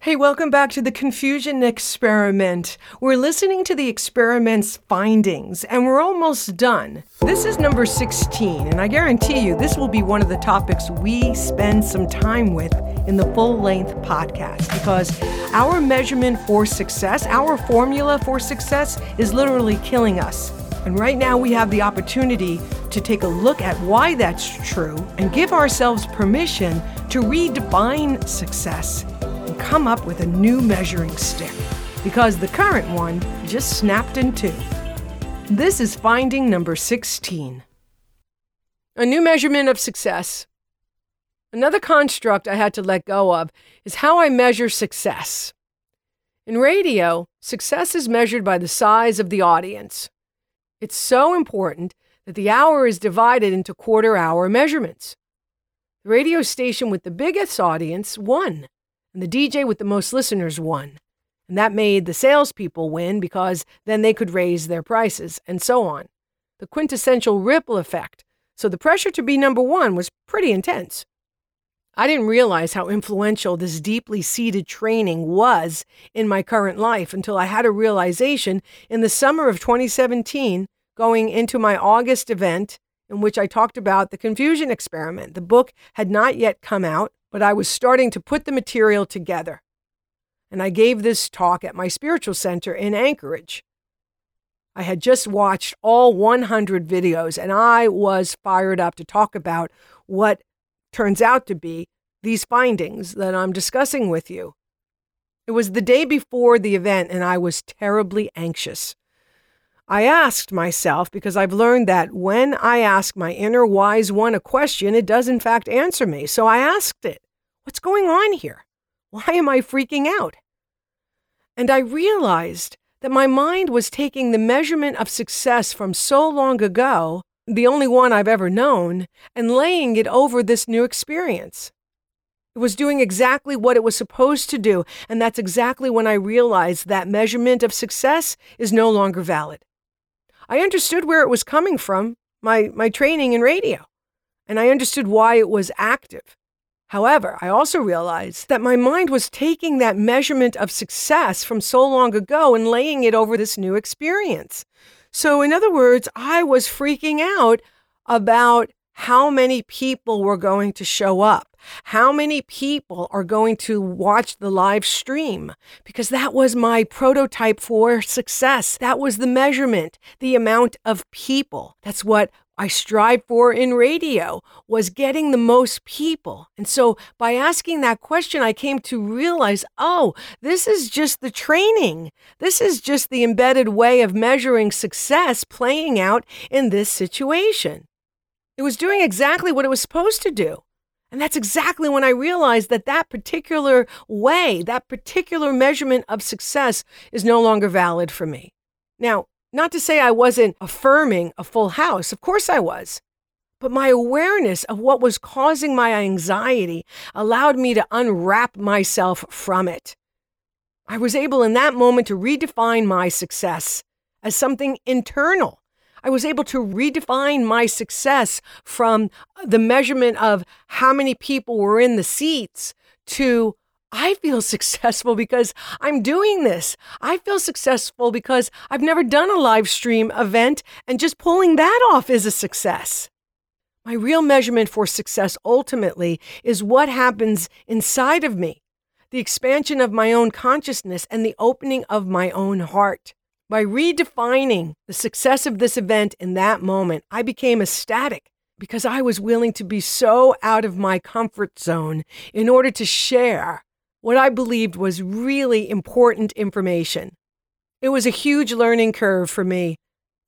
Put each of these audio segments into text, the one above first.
Hey, welcome back to the Confusion Experiment. We're listening to the experiment's findings, and we're almost done. This is number 16, and I guarantee you this will be one of the topics we spend some time with in the full length podcast because our measurement for success, our formula for success, is literally killing us. And right now, we have the opportunity to take a look at why that's true and give ourselves permission to redefine success come up with a new measuring stick because the current one just snapped in two. This is finding number 16. A new measurement of success. Another construct I had to let go of is how I measure success. In radio, success is measured by the size of the audience. It's so important that the hour is divided into quarter hour measurements. The radio station with the biggest audience won and the DJ with the most listeners won. And that made the salespeople win because then they could raise their prices, and so on. The quintessential ripple effect. So the pressure to be number one was pretty intense. I didn't realize how influential this deeply seated training was in my current life until I had a realization in the summer of 2017, going into my August event in which I talked about the confusion experiment. The book had not yet come out, but I was starting to put the material together. And I gave this talk at my spiritual center in Anchorage. I had just watched all 100 videos and I was fired up to talk about what turns out to be these findings that I'm discussing with you. It was the day before the event and I was terribly anxious. I asked myself because I've learned that when I ask my inner wise one a question, it does in fact answer me. So I asked it, What's going on here? Why am I freaking out? And I realized that my mind was taking the measurement of success from so long ago, the only one I've ever known, and laying it over this new experience. It was doing exactly what it was supposed to do, and that's exactly when I realized that measurement of success is no longer valid. I understood where it was coming from, my, my training in radio, and I understood why it was active. However, I also realized that my mind was taking that measurement of success from so long ago and laying it over this new experience. So, in other words, I was freaking out about how many people were going to show up, how many people are going to watch the live stream, because that was my prototype for success. That was the measurement, the amount of people. That's what I strive for in radio was getting the most people. And so by asking that question, I came to realize oh, this is just the training. This is just the embedded way of measuring success playing out in this situation. It was doing exactly what it was supposed to do. And that's exactly when I realized that that particular way, that particular measurement of success is no longer valid for me. Now, not to say I wasn't affirming a full house, of course I was. But my awareness of what was causing my anxiety allowed me to unwrap myself from it. I was able in that moment to redefine my success as something internal I was able to redefine my success from the measurement of how many people were in the seats to I feel successful because I'm doing this. I feel successful because I've never done a live stream event, and just pulling that off is a success. My real measurement for success ultimately is what happens inside of me, the expansion of my own consciousness and the opening of my own heart. By redefining the success of this event in that moment, I became ecstatic because I was willing to be so out of my comfort zone in order to share what I believed was really important information. It was a huge learning curve for me.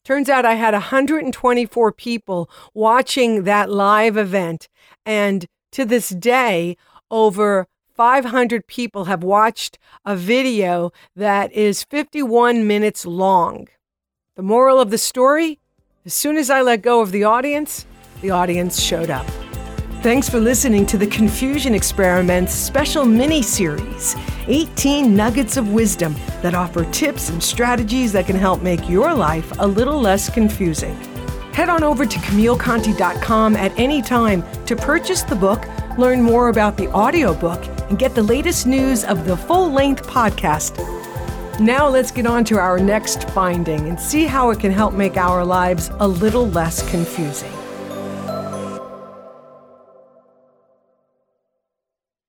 Turns out I had 124 people watching that live event, and to this day, over 500 people have watched a video that is 51 minutes long. The moral of the story as soon as I let go of the audience, the audience showed up. Thanks for listening to the Confusion Experiment's special mini series 18 Nuggets of Wisdom that offer tips and strategies that can help make your life a little less confusing. Head on over to CamilleConti.com at any time to purchase the book, learn more about the audiobook, and get the latest news of the full length podcast. Now, let's get on to our next finding and see how it can help make our lives a little less confusing.